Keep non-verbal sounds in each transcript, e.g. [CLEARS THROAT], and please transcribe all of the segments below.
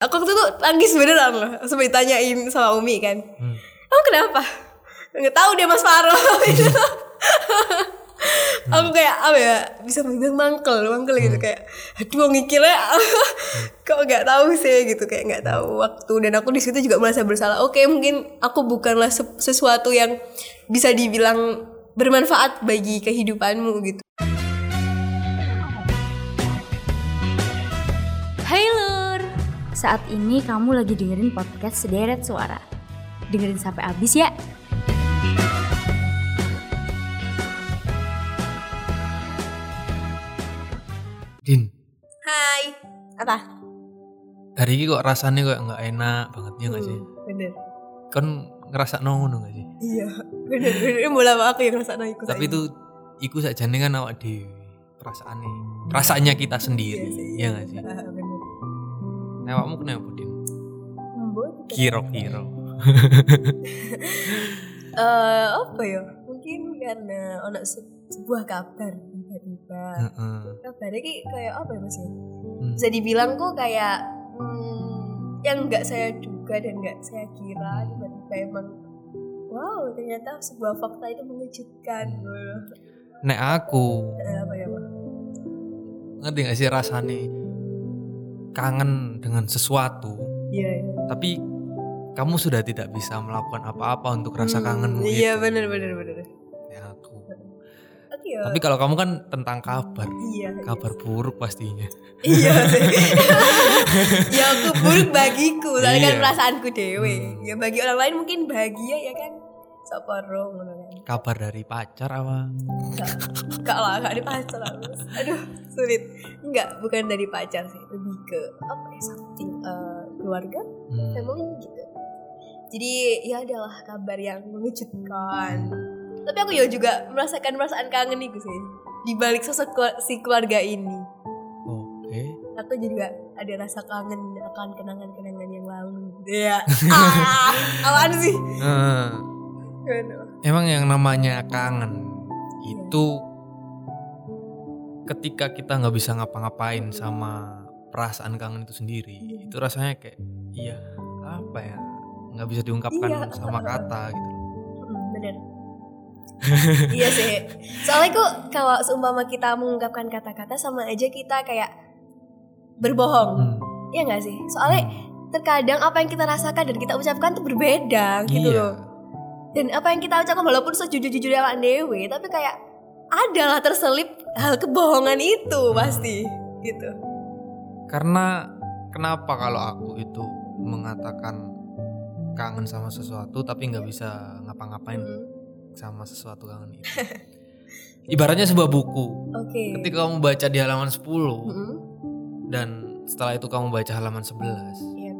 aku waktu itu nangis beneran loh sampai ditanyain sama Umi kan. Hmm. kamu kenapa? Nggak tahu dia Mas Faro. Gitu. [LAUGHS] aku kayak apa ya bisa bilang mangkel mangkel gitu kayak aduh ngikirnya [LAUGHS] kok nggak tahu sih gitu kayak nggak tahu waktu. Dan aku di situ juga merasa bersalah. Oke mungkin aku bukanlah se- sesuatu yang bisa dibilang bermanfaat bagi kehidupanmu gitu saat ini kamu lagi dengerin podcast Sederet Suara. Dengerin sampai habis ya. Din, Hai apa hari ini kok rasanya kok nggak enak banget ya nggak sih? Hmm, bener Kan ngerasa nongol nggak sih? iya bener bener ini mulai aku yang ngerasa ikut Tapi itu iku saja kan awak di perasaannya, perasaannya kita sendiri, Iya sih. ya nggak sih? Awakmu kenapa Din? Membuat Kiro-kiro. [LAUGHS] eh apa ya mungkin karena ono se- sebuah kabar tiba-tiba Heeh. kabarnya ki kayak apa ya mas ya Hmm. bisa dibilang kok kayak hmm, yang nggak saya duga dan nggak saya kira tiba-tiba emang wow ternyata sebuah fakta itu mengejutkan Hmm. Nek aku Eh, apa ya Pak? ngerti gak sih rasanya kangen dengan sesuatu, iya iya. tapi kamu sudah tidak bisa melakukan apa-apa untuk rasa Hmm, kangenmu iya itu. bener bener bener Ya, aku. oke ya Tapi kalau kamu kan tentang kabar, iya iya. kabar buruk pastinya. iya sih [LAUGHS] ya aku buruk bagiku soalnya kan Iya. perasaanku dewe Hmm. ya bagi orang lain mungkin bahagia ya kan ngono kan Kabar dari pacar apa? Enggak, lah, enggak ada pacar. Aduh, sulit. Enggak, bukan dari pacar sih, lebih ke apa ya, something eh, keluarga, Hmm. family gitu. Jadi ya adalah kabar yang mengejutkan. Tapi aku ya juga merasakan perasaan kangen itu sih. Di balik sosok si keluarga ini. Oke. Aku juga ada rasa kangen akan kenangan-kenangan yang lalu. Ya. [LAUGHS] ah, apaan sih? Aduh. emang yang namanya kangen itu ketika kita nggak bisa ngapa-ngapain sama perasaan kangen itu sendiri, itu rasanya kayak iya apa ya nggak bisa diungkapkan Iya. sama kata gitu. Hmm, bener [LAUGHS] iya sih soalnya kok kalau seumpama kita mengungkapkan kata-kata sama aja kita kayak berbohong Hmm. Iya gak sih soalnya terkadang apa yang kita rasakan dan kita ucapkan tuh berbeda gitu Iya. loh dan apa yang kita ucapkan walaupun sejujur-jujurnya awak dewe tapi kayak adalah terselip hal kebohongan itu pasti gitu Karena kenapa kalau aku itu mengatakan kangen sama sesuatu tapi nggak bisa ngapa-ngapain sama sesuatu kangen itu. [LAUGHS] Ibaratnya sebuah buku. oke Ketika kamu baca di halaman 10 Mm-mm, dan setelah itu kamu baca halaman 11, iya.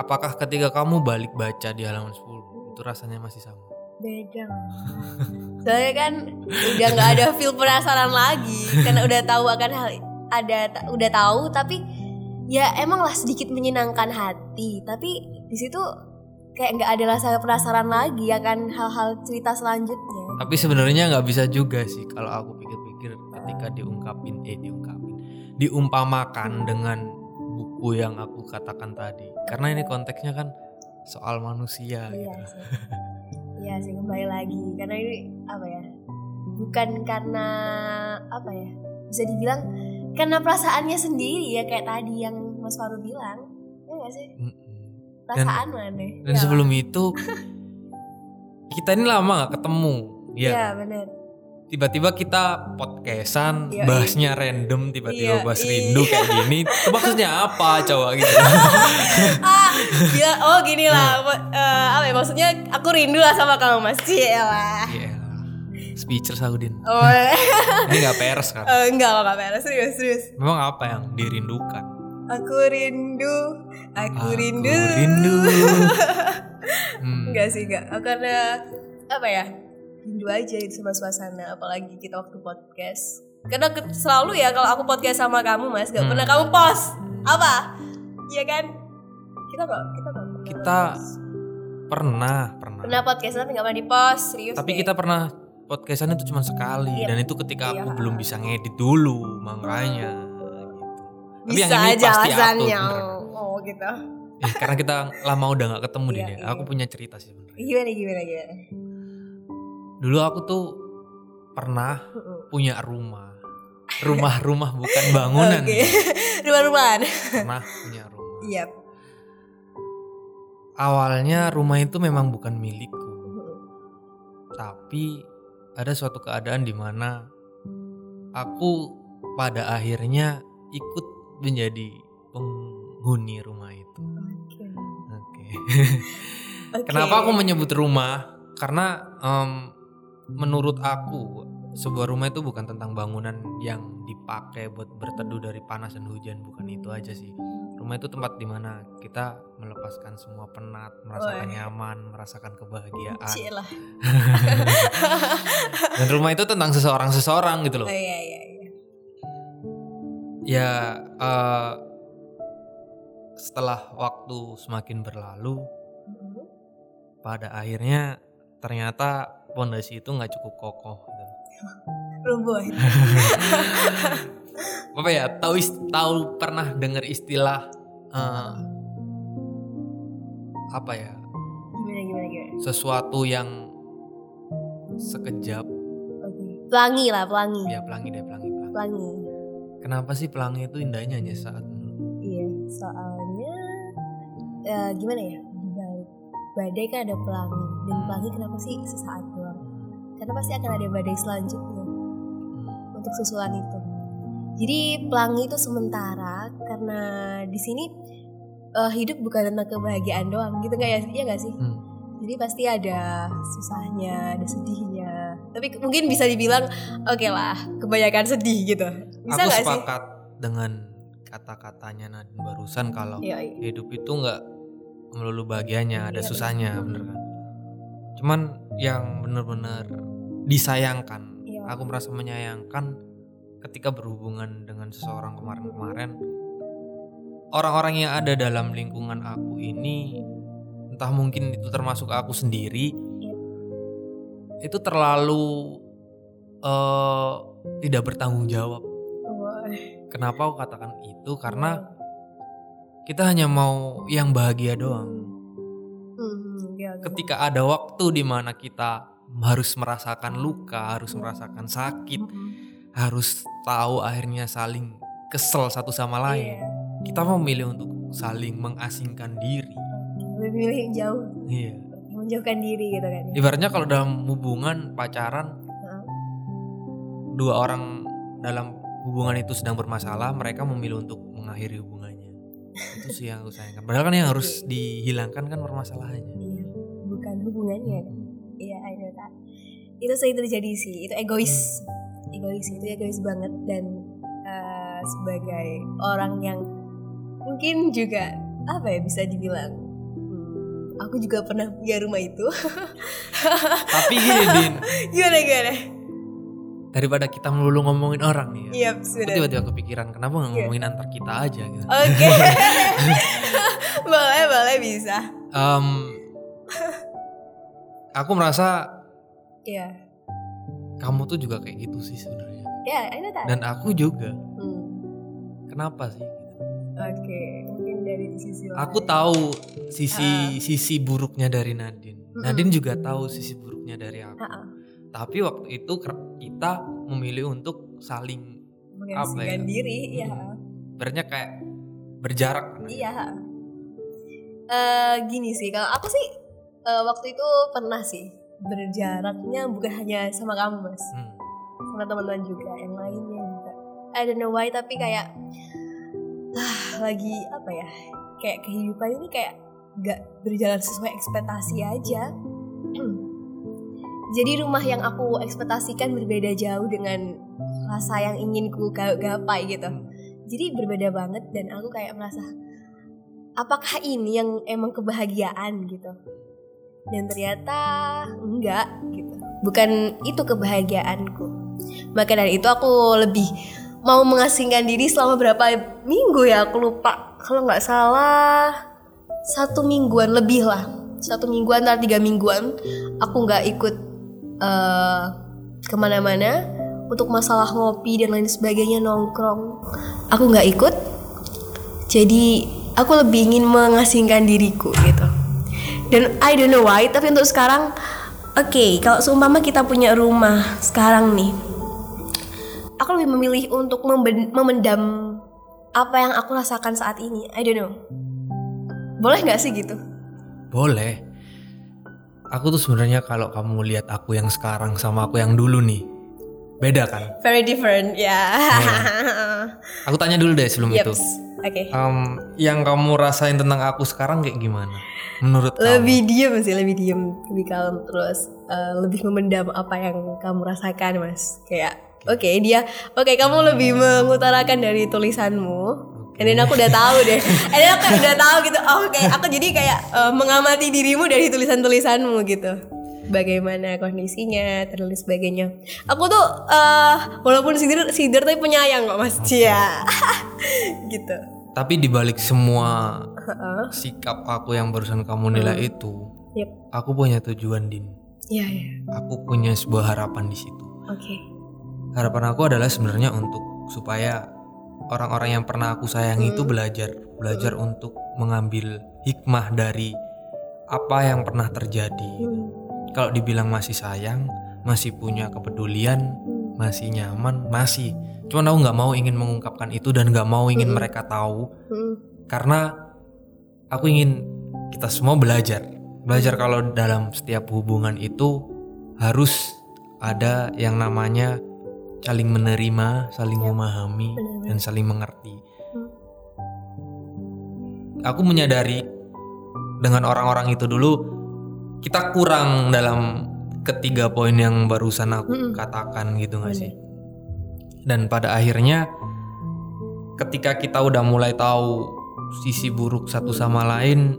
apakah ketika kamu balik baca di halaman 10 itu rasanya masih sama? Beda soalnya kan udah nggak ada feel penasaran lagi karena udah tahu akan hal ada udah tahu tapi ya emang lah sedikit menyenangkan hati tapi di situ kayak nggak ada rasa penasaran lagi akan hal-hal cerita selanjutnya Tapi sebenarnya nggak bisa juga sih kalau aku pikir-pikir ketika diungkapin eh diungkapin diumpamakan dengan buku yang aku katakan tadi. Karena ini konteksnya kan soal manusia iya gitu. sih iya sih kembali lagi karena ini apa ya bukan karena apa ya bisa dibilang karena perasaannya sendiri ya kayak tadi yang Mas Faru bilang ya gak sih perasaan mana Dan sebelum itu kita ini lama gak ketemu. Iya Ya. benar. Tiba-tiba kita podcastan, Iya, bahasnya random, tiba-tiba Iya, bahas iya. rindu kayak gini. Itu maksudnya apa coba gitu? [LAUGHS] ah, gila. Oh gini lah. Eh, apa ya maksudnya? Aku rindu lah sama kamu Mas. Cielah. Iya. Speechless aku Din. Oh, Ini gak peres kan? enggak enggak beres serius serius. Memang apa yang dirindukan? Aku rindu, aku, rindu. rindu. [LAUGHS] Hmm. Enggak sih enggak. Karena apa ya? Rindu aja itu sama suasana. Apalagi kita waktu podcast. Karena selalu ya kalau aku podcast sama kamu Mas, gak Hmm. pernah kamu post. Apa? Iya kan? Kita kok kita kok Kita pernah, pernah. pernah podcast tapi nggak pernah di post serius Tapi deh. kita pernah podcastan itu cuma sekali Iya. dan itu ketika Iya. aku belum bisa ngedit dulu makanya gitu. Tapi bisa yang ini aja pasti alasannya oh gitu. Eh, karena kita lama udah nggak ketemu Iya, ya. iya. Aku punya cerita sih sebenarnya. Gimana gimana gimana. Dulu aku tuh pernah punya rumah. Rumah-rumah bukan bangunan. Oke. [LAUGHS] Rumah-rumahan. Pernah punya rumah. Iya. Awalnya rumah itu memang bukan milikku. Tapi ada suatu keadaan di mana aku pada akhirnya ikut menjadi penghuni rumah itu. Oke. Oke. [LAUGHS] Oke. Kenapa aku menyebut rumah? Karena em, menurut aku sebuah rumah itu bukan tentang bangunan yang dipakai buat berteduh dari panas dan hujan, bukan itu aja sih. Rumah itu tempat di mana kita melepaskan semua penat, merasakan nyaman, merasakan kebahagiaan. [LAUGHS] Dan rumah itu tentang seseorang seseorang gitu Oh loh. iya iya iya. Ya eh, setelah waktu semakin berlalu, Mm-mm. pada akhirnya ternyata pondasi itu nggak cukup kokoh. Gitu. Rumboy. [LAUGHS] Apa ya? Tahu tahu pernah dengar istilah eh, apa ya? Gimana gimana gimana. Sesuatu yang sekejap. Oke. Pelangi lah pelangi. Ya pelangi deh pelangi pelangi. Pelangi. Kenapa sih pelangi itu indahnya hanya saat Iya. Soalnya eh, gimana ya? Di balik badai kan ada pelangi dan pelangi kenapa sih sesaat? Karena pasti akan ada badai selanjutnya Hmm. untuk susulan itu. Jadi pelangi itu sementara karena di sini eh, hidup bukan tentang kebahagiaan doang gitu nggak ya? Iya nggak sih? Hmm. Jadi pasti ada susahnya, ada sedihnya. Tapi mungkin bisa dibilang oke lah, kebanyakan sedih gitu. Bisa Aku nggak sih? sepakat dengan kata-katanya Nadine barusan kalau Iya, iya. hidup itu nggak melulu bahagianya, ada Iya, susahnya, bener kan? Cuman yang bener-bener disayangkan, Iya. aku merasa menyayangkan ketika berhubungan dengan seseorang kemarin-kemarin, orang-orang yang ada dalam lingkungan aku ini, entah mungkin itu termasuk aku sendiri, Iya. itu terlalu eh, tidak bertanggung jawab. Kenapa aku katakan itu? Karena kita hanya mau yang bahagia doang. Hmm, iya. Ketika ada waktu di mana kita harus merasakan luka, harus merasakan sakit, Mm-mm. harus tahu akhirnya saling kesel satu sama lain. Iya. Kita memilih untuk saling mengasingkan diri. Lebih milih yang jauh, Iya. menjauhkan diri gitu kan. Ibaratnya kalau dalam hubungan pacaran Heeh. dua orang dalam hubungan itu sedang bermasalah, mereka memilih untuk mengakhiri hubungannya. Itu sih yang aku sayangkan. Padahal kan yang harus dihilangkan kan permasalahannya. Iya, bukan hubungannya. Iya, that. Itu sering terjadi sih. Itu egois. Egois itu egois banget dan eh, sebagai orang yang mungkin juga apa ya bisa dibilang hmm, aku juga pernah punya rumah itu. [LAUGHS] Tapi gini [LAUGHS] Din, gimana gimana? daripada kita melulu ngomongin orang nih ya. Iya, Aku tiba-tiba kepikiran kenapa nggak Iya. ngomongin antar kita aja gitu. Oke. [LAUGHS] boleh, boleh bisa. Em, aku merasa Iya. kamu tuh juga kayak gitu sih sebenarnya. Ya, I know that. Dan aku juga. Hmm, Kenapa sih? Oke, mungkin dari sisi lain. Aku tahu sisi sisi buruknya dari Nadine. Mm-mm. Nadine juga tahu sisi buruknya dari aku. Ha-ha. Tapi waktu itu kita memilih untuk saling mengasingkan ya? diri, Hmm. iya. berarti kayak berjarak. kan? Iya. Eh gini sih, kalau aku sih eh, waktu itu pernah sih berjaraknya bukan hanya sama kamu mas, Hmm. sama teman-teman juga, yang lainnya juga. I don't know why tapi kayak ah, lagi apa ya, kayak kehidupan ini kayak gak berjalan sesuai ekspektasi aja. [CLEARS THROAT] Jadi rumah yang aku ekspektasikan berbeda jauh dengan rasa yang ingin ku ga- gapai gitu. Jadi berbeda banget dan aku kayak merasa apakah ini yang emang kebahagiaan gitu. Dan ternyata enggak gitu. Bukan itu kebahagiaanku. Maka dari itu aku lebih mau mengasingkan diri selama berapa minggu ya aku lupa. Kalau nggak salah satu mingguan lebih lah. Satu mingguan atau tiga mingguan aku nggak ikut eh, ke mana-mana untuk masalah ngopi dan lain sebagainya nongkrong aku nggak ikut jadi aku lebih ingin mengasingkan diriku gitu dan I don't know why tapi untuk sekarang oke kalau seumpama kita punya rumah sekarang nih aku lebih memilih untuk memendam apa yang aku rasakan saat ini I don't know boleh nggak sih gitu Boleh. Aku tuh sebenarnya kalau kamu lihat aku yang sekarang sama aku yang dulu nih, beda kan? very different ya Aku tanya dulu deh sebelum itu. Oke Em, yang kamu rasain tentang aku sekarang kayak gimana? Menurut kamu? lebih diem sih lebih diem lebih kalem terus eh, lebih memendam apa yang kamu rasakan mas kayak oke dia oke kamu lebih mengutarakan dari tulisanmu And then aku udah tahu deh. [LAUGHS] And then aku udah tahu gitu. Oh, oke, aku jadi kayak eh, mengamati dirimu dari tulisan-tulisanmu gitu. Bagaimana kondisinya, dan lain sebagainya. Aku tuh eh walaupun sidir sidir tapi penyayang kok Mas Cia. [LAUGHS] gitu. Tapi dibalik semua Heeh. sikap aku yang barusan kamu nilai itu, Yep. aku punya tujuan din. Iya, iya. Aku punya sebuah harapan di situ. Oke. Harapan aku adalah sebenarnya untuk supaya orang-orang yang pernah aku sayangi itu belajar, belajar untuk mengambil hikmah dari apa yang pernah terjadi. Hmm. Kalau dibilang masih sayang, masih punya kepedulian, masih nyaman, masih. Cuman aku nggak mau ingin mengungkapkan itu dan nggak mau ingin mereka tahu Hmm. karena aku ingin kita semua belajar. Belajar kalau dalam setiap hubungan itu harus ada yang namanya saling menerima, saling memahami, benar-benar. dan saling mengerti. Hmm. Aku menyadari dengan orang-orang itu dulu kita kurang dalam ketiga poin yang barusan aku Mm-mm. katakan gitu nggak sih? Dan pada akhirnya ketika kita udah mulai tahu sisi buruk satu sama lain,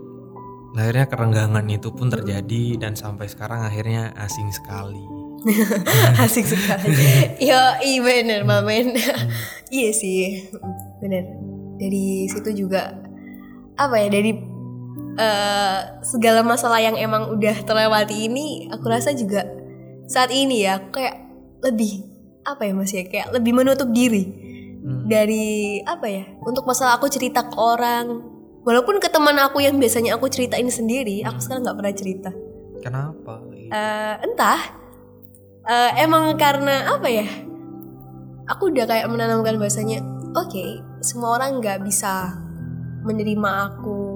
akhirnya kerenggangan itu pun terjadi dan sampai sekarang akhirnya asing sekali. [LAUGHS] Asik sekali. [LAUGHS] Yo, iya bener mamen. [LAUGHS] iya sih, bener. Dari situ juga apa ya dari eh, segala masalah yang emang udah terlewati ini, aku rasa juga saat ini ya aku kayak lebih apa ya mas ya kayak lebih menutup diri Hmm. dari apa ya untuk masalah aku cerita ke orang. Walaupun ke teman aku yang biasanya aku ceritain sendiri, aku sekarang nggak pernah cerita. Kenapa? Eh, entah Eh, emang karena apa ya aku udah kayak menanamkan bahasanya oke semua orang nggak bisa menerima aku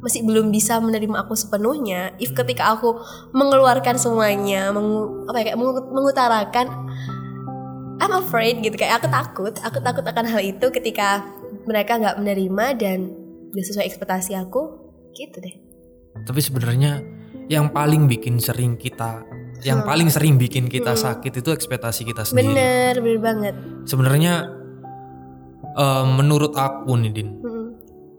masih belum bisa menerima aku sepenuhnya if ketika aku mengeluarkan semuanya mengu, apa ya, kayak mengu- mengutarakan I'm afraid gitu kayak aku takut aku takut akan hal itu ketika mereka nggak menerima dan gak sesuai ekspektasi aku gitu deh Tapi sebenarnya yang paling bikin sering kita, yang paling sering bikin kita Hmm. sakit itu ekspektasi kita sendiri. bener bener banget Sebenarnya eh, menurut aku nih Din, Hmm.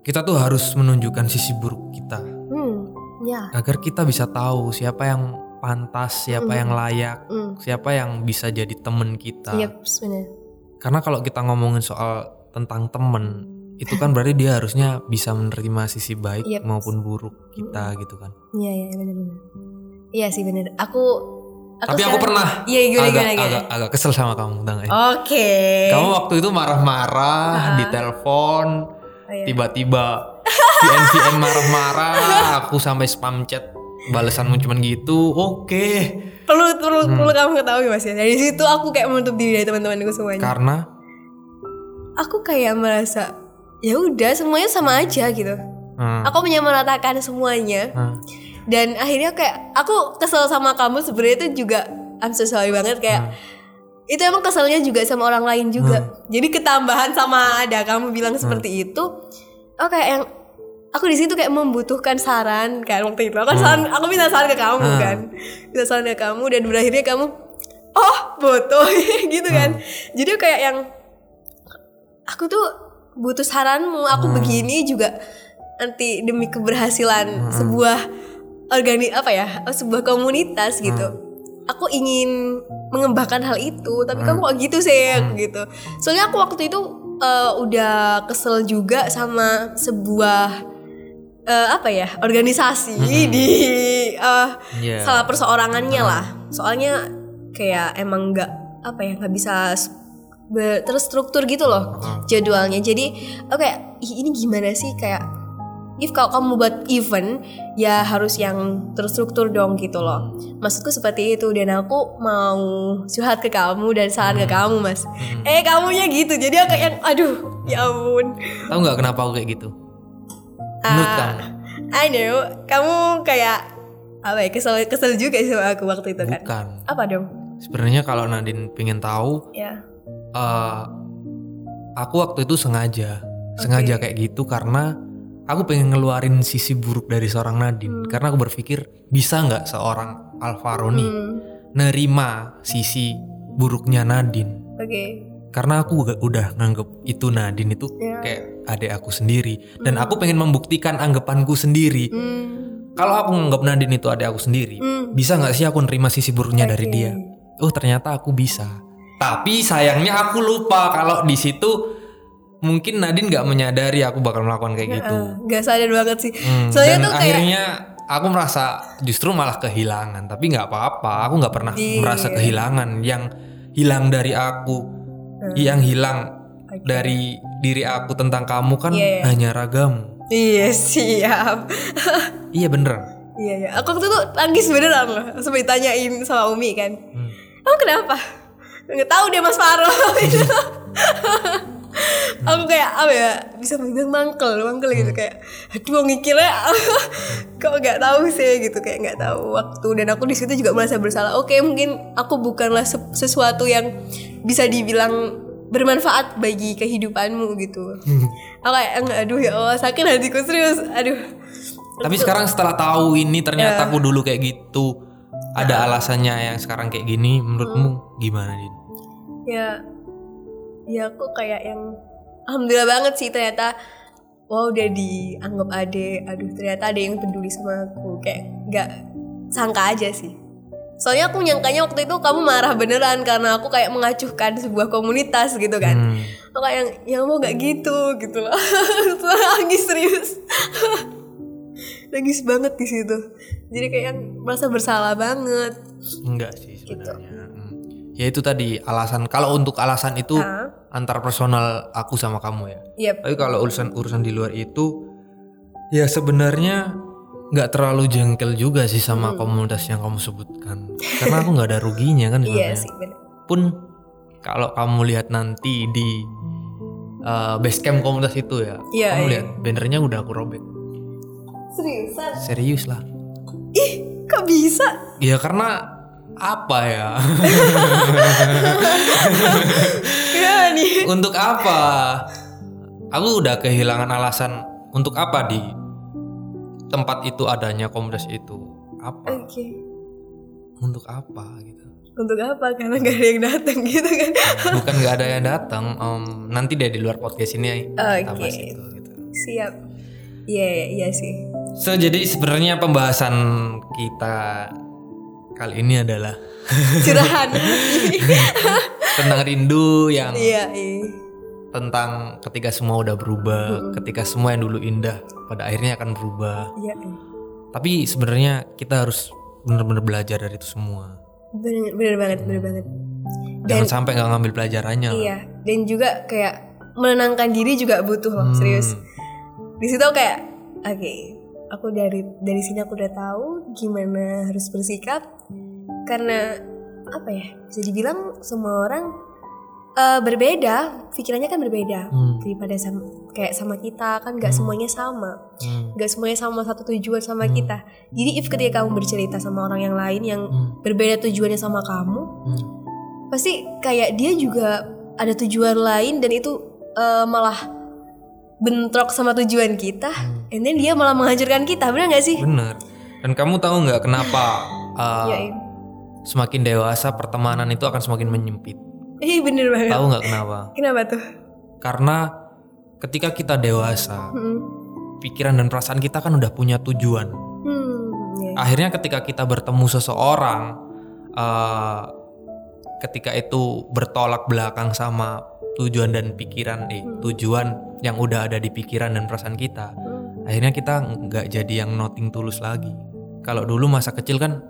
Kita tuh harus menunjukkan sisi buruk kita Hmm, ya. agar kita bisa tahu siapa yang pantas, siapa Hmm. yang layak, Hmm. siapa yang bisa jadi temen kita. Yep. Karena kalau kita ngomongin soal tentang temen, itu kan berarti dia harusnya bisa menerima sisi baik Yep. maupun buruk kita gitu kan. Iya, iya, benar benar. Iya sih benar. Aku, aku Tapi aku pernah Iya, gimana agak, gimana gimana. agak, agak kesel sama kamu, sih? Oke. Kamu waktu itu marah-marah Ah. di telepon, iya. tiba-tiba VN VN marah-marah, aku sampai spam chat balasanmu cuman gitu. Oke. Perlu perlu Hmm. perlu kamu ketahui mas ya. Dari situ aku kayak menutup diri dari teman-temanku semuanya. Karena Aku kayak merasa ya udah semuanya sama aja gitu. hmm, Aku menyamaratakan semuanya hmm, dan akhirnya kayak aku kesel sama kamu sebenarnya itu juga I'm so sorry banget kayak Hmm. Itu emang keselnya juga sama orang lain juga. Jadi ketambahan sama ada kamu bilang seperti itu. Oh kayak yang aku di situ kayak membutuhkan saran kan waktu itu. Aku saran, aku minta saran ke kamu Hmm. kan. Minta saran ke kamu dan berakhirnya kamu oh butuh [LAUGHS] gitu kan. Jadi kayak yang aku tuh butuh saranmu. Aku begini juga nanti demi keberhasilan sebuah organi apa ya sebuah komunitas gitu. Aku ingin mengembangkan hal itu, tapi kamu kok gitu sih gitu. Soalnya aku waktu itu eh, udah kesel juga sama sebuah eh, apa ya organisasi di eh, Iya. salah perseorangannya lah. Soalnya kayak emang nggak apa ya nggak bisa terstruktur gitu loh jadwalnya. Jadi oke ih ini gimana sih kayak if kalau kamu buat event ya harus yang terstruktur dong gitu loh. Maksudku seperti itu dan aku mau curhat ke kamu dan saran ke kamu mas. Hmm. eh kamunya gitu jadi aku yang aduh ya ampun. Tahu nggak kenapa aku kayak gitu? Menurut kamu? I know kamu kayak apa ya kesel kesel juga sama aku waktu itu kan. Bukan. apa dong? Sebenarnya kalau Nadine pengen tahu, ya. eh, aku waktu itu sengaja, sengaja kayak gitu karena aku pengen ngeluarin sisi buruk dari seorang Nadine. Karena aku berpikir bisa nggak seorang Alvaro nih Hmm, nerima sisi buruknya Nadine. oke Karena aku udah, udah nganggep itu Nadine itu Ya. kayak adik aku sendiri dan aku pengen membuktikan anggapanku sendiri. Hmm, Kalau aku nganggap Nadine itu adik aku sendiri, hmm, bisa nggak sih aku nerima sisi buruknya dari Oke. dia? Oh ternyata aku bisa. Tapi sayangnya aku lupa kalau di situ mungkin Nadine nggak menyadari aku bakal melakukan kayak gitu. nggak sadar banget sih Hmm, soalnya dan tuh kayak akhirnya aku merasa justru malah kehilangan. Tapi nggak apa-apa, aku nggak pernah Iya. merasa kehilangan. Yang hilang dari aku, yang hilang Oke. dari diri aku tentang kamu kan Iya, iya. hanya ragamu. iya siap [LAUGHS] Iya bener. iya iya aku waktu itu nangis beneran loh sampai tanyain sama Umi kan Hmm. kamu kenapa nggak tahu dia Mas Faro [LAUGHS] [LAUGHS] [LAUGHS] aku kayak apa ya bisa bilang mangkel mangkel Hmm. gitu kayak aduh ngikirnya [LAUGHS] kok nggak tahu sih gitu kayak nggak tahu waktu dan aku di situ juga merasa bersalah oke mungkin aku bukanlah se- sesuatu yang bisa dibilang bermanfaat bagi kehidupanmu gitu Hmm. aku kayak "Enggak, aduh ya Allah sakit hatiku serius aduh Tapi sekarang setelah tahu ini Ya. ternyata aku dulu kayak gitu. Ada alasannya yang sekarang kayak gini menurutmu gimana Din? ya ya aku kayak yang alhamdulillah banget sih ternyata wow udah dianggap ade aduh ternyata ada yang peduli sama aku kayak nggak sangka aja sih soalnya aku nyangkanya waktu itu kamu marah beneran karena aku kayak mengacuhkan sebuah komunitas gitu kan Hmm. aku kayak yang ya mau nggak gitu gitu loh [LAUGHS] nangis serius [LAUGHS] nangis banget di situ jadi kayak yang merasa bersalah banget Enggak sih Gitu. sebenarnya. Hmm. Ya itu tadi alasan. Kalau untuk alasan itu. Antar personal aku sama kamu ya. Yep. Tapi kalau urusan urusan di luar itu ya sebenarnya nggak terlalu jengkel juga sih sama komunitas yang kamu sebutkan. Karena aku nggak ada ruginya kan [LAUGHS] iya sebenarnya. sih bener Pun kalau kamu lihat nanti di uh, base camp komunitas itu ya, Iya, kamu iya. lihat bannernya udah aku robek. seriusan Serius lah. ih kok bisa Ya karena apa ya? [LAUGHS] Gimana nih? untuk apa? Aku udah kehilangan alasan untuk apa di tempat itu adanya komunitas itu. Apa? Oke. Untuk apa gitu? Untuk apa? Karena gak ada yang datang [LAUGHS] gitu kan? Bukan nggak ada yang datang. em, nanti deh di luar podcast ini kita bahas itu. Gitu. Siap. Iya, iya, iya sih. So jadi sebenarnya pembahasan kita kali ini adalah Curahan. [LAUGHS] tentang rindu yang iya, iya. tentang ketika semua udah berubah, ketika semua yang dulu indah pada akhirnya akan berubah. Iya. iya. Tapi sebenarnya kita harus benar-benar belajar dari itu semua. Bener, bener banget, bener banget. Jangan sampai nggak ngambil pelajarannya. Iya. Dan juga kayak menenangkan diri juga butuh loh, serius. Hmm. Di situ kayak, oke, aku dari dari sini aku udah tahu gimana harus bersikap. Karena apa ya? Bisa dibilang semua orang eh, berbeda, pikirannya kan berbeda Hmm. daripada sama kayak sama kita kan nggak semuanya sama. Hmm. gak semuanya sama satu tujuan sama kita. Jadi if ketika kamu bercerita sama orang yang lain yang Hmm. berbeda tujuannya sama kamu, Hmm. pasti kayak dia juga ada tujuan lain dan itu eh, malah bentrok sama tujuan kita. Hmm. And then dia malah menghancurkan kita, benar gak sih? Bener. Dan kamu tahu nggak kenapa uh, [LAUGHS] Iya, iya. Semakin dewasa pertemanan itu akan semakin menyempit? Ih, bener banget. Tahu nggak kenapa? Kenapa tuh? Karena ketika kita dewasa, Hmm. pikiran dan perasaan kita kan udah punya tujuan. Hmm, iya. Akhirnya ketika kita bertemu seseorang, uh, ketika itu bertolak belakang sama tujuan dan pikiran, eh, tujuan yang udah ada di pikiran dan perasaan kita, Hmm. akhirnya kita nggak jadi yang nothing tulus lagi. Kalau dulu masa kecil kan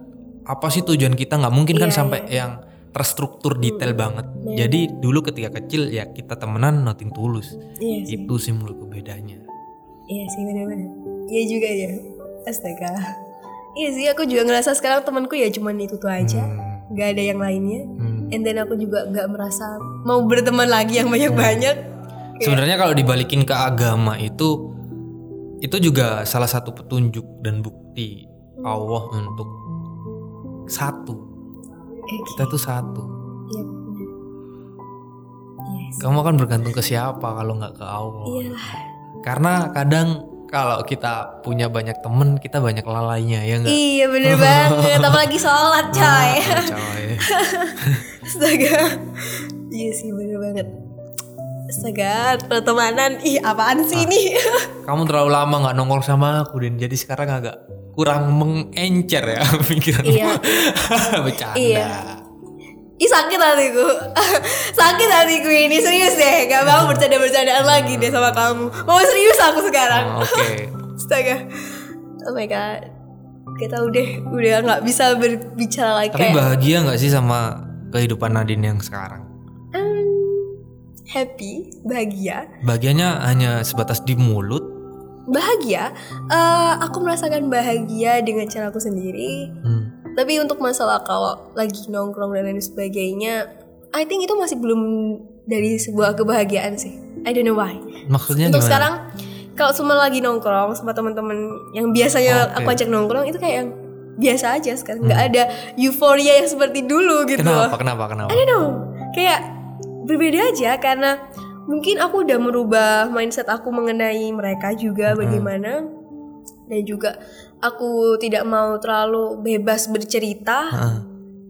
apa sih tujuan kita nggak mungkin kan Iya, sampai yang terstruktur Hmm. detail banget. Jadi dulu ketika kecil ya kita temenan nothing tulus. Iya sih. Itu sih menurutku bedanya. Iya sih benar-benar. Iya juga ya. Astaga. Iya sih aku juga ngerasa sekarang temanku ya cuman itu tuh aja. Hmm. Gak ada yang lainnya. Hmm. And then aku juga nggak merasa mau berteman lagi yang banyak-banyak. Sebenarnya kalau dibalikin ke agama itu itu juga salah satu petunjuk dan bukti Allah untuk satu. Eh, Kita tuh satu. Iya. Yes. Kamu kan bergantung ke siapa kalau nggak ke Allah. Iya. Karena kadang kalau kita punya banyak temen kita banyak lalainya ya nggak? Iya bener banget. Apalagi sholat coy. Ah, [LAUGHS] coy. Astaga. Iya sih bener banget. Astaga pertemanan. Ih apaan sih ini? [LAUGHS] Kamu terlalu lama nggak nongkrong sama aku dan jadi sekarang agak kurang mengencer ya [LAUGHS] pikiranmu. Iya. [LAUGHS] Bercanda. Iya. Ih sakit hatiku [LAUGHS] Sakit hatiku ini Serius deh Gak mau bercanda-bercandaan lagi deh sama kamu Mau serius aku sekarang Oh, Oke. Astaga Oh my god Kita udah Udah gak bisa berbicara lagi Tapi kayak bahagia nggak sih sama kehidupan Nadine yang sekarang? hmm, Happy Bahagia Bahagianya hanya sebatas di mulut. Bahagia eh, Aku merasakan bahagia Dengan caraku sendiri Hmm. Tapi untuk masalah kalau lagi nongkrong dan lain sebagainya I think itu masih belum Dari sebuah kebahagiaan sih I don't know why Maksudnya untuk gimana? sekarang kalau semua lagi nongkrong sama teman-teman yang biasanya Oke. aku ajak nongkrong itu kayak yang biasa aja sekarang nggak ada euforia yang seperti dulu gitu Kenapa? Kenapa? Kenapa? I don't know kayak berbeda aja karena mungkin aku udah merubah mindset aku mengenai mereka juga bagaimana. Dan juga aku tidak mau terlalu bebas bercerita. Heeh.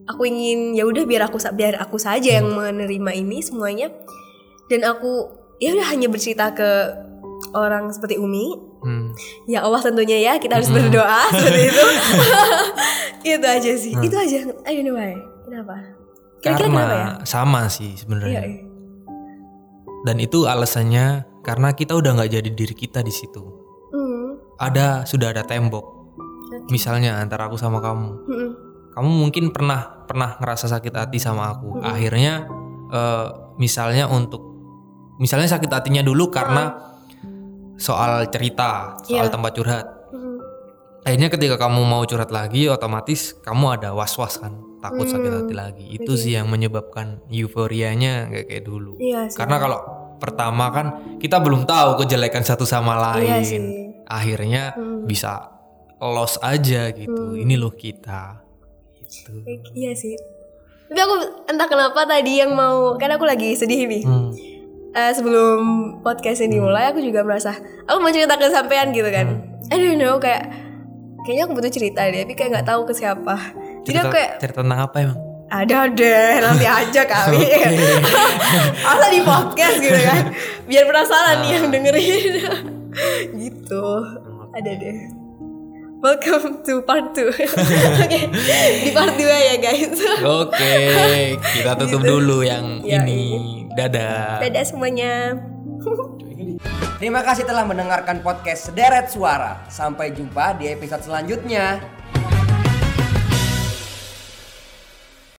aku ingin ya udah biar aku biar aku saja yang menerima ini semuanya. Dan aku ya udah hanya bercerita ke orang seperti Umi. Hmm. ya Allah tentunya ya kita harus berdoa [LAUGHS] seperti itu. [LAUGHS] Itu aja sih. Itu aja. I don't know why. Kenapa? Kira-kira kenapa ya? Sama sih iya sebenarnya. iya. Dan itu alasannya karena kita udah nggak jadi diri kita di situ. Hmm, Ada sudah ada tembok. Misalnya antara aku sama kamu. hmm, Kamu mungkin pernah pernah ngerasa sakit hati sama aku. Akhirnya eh, misalnya untuk misalnya sakit hatinya dulu karena soal cerita, soal Iya. tempat curhat. Hmm. Akhirnya ketika kamu mau curhat lagi, otomatis kamu ada was-was kan, takut sakit Hmm, hati lagi. Itu sih yang menyebabkan euforianya nggak kayak dulu. iya sih Karena kalau pertama kan kita belum tahu kejelekan satu sama lain. Iya sih. Akhirnya Hmm. bisa loss aja gitu. Ini loh kita. Gitu. Eh, iya sih tapi aku entah kenapa tadi yang mau kan aku lagi sedih nih Hmm. Eh, sebelum podcast ini mulai aku juga merasa aku mau cerita ke sampean gitu kan Hmm. I don't know kayak kayaknya aku butuh cerita deh tapi kayak nggak tahu ke siapa. Jadi Cerita, aku kayak cerita tentang apa emang? ada deh nanti aja kali. [LAUGHS] [LAUGHS] Asal di podcast gitu kan? [LAUGHS] Biar penasaran nih yang dengerin. Gitu. Ada deh. Welcome to part 2 oke. Di part 2 ya guys. Oke, kita tutup Gitu. dulu yang Ya, ini. Dadah. dadah semuanya Terima kasih telah mendengarkan podcast Sederet Suara. Sampai jumpa di episode selanjutnya.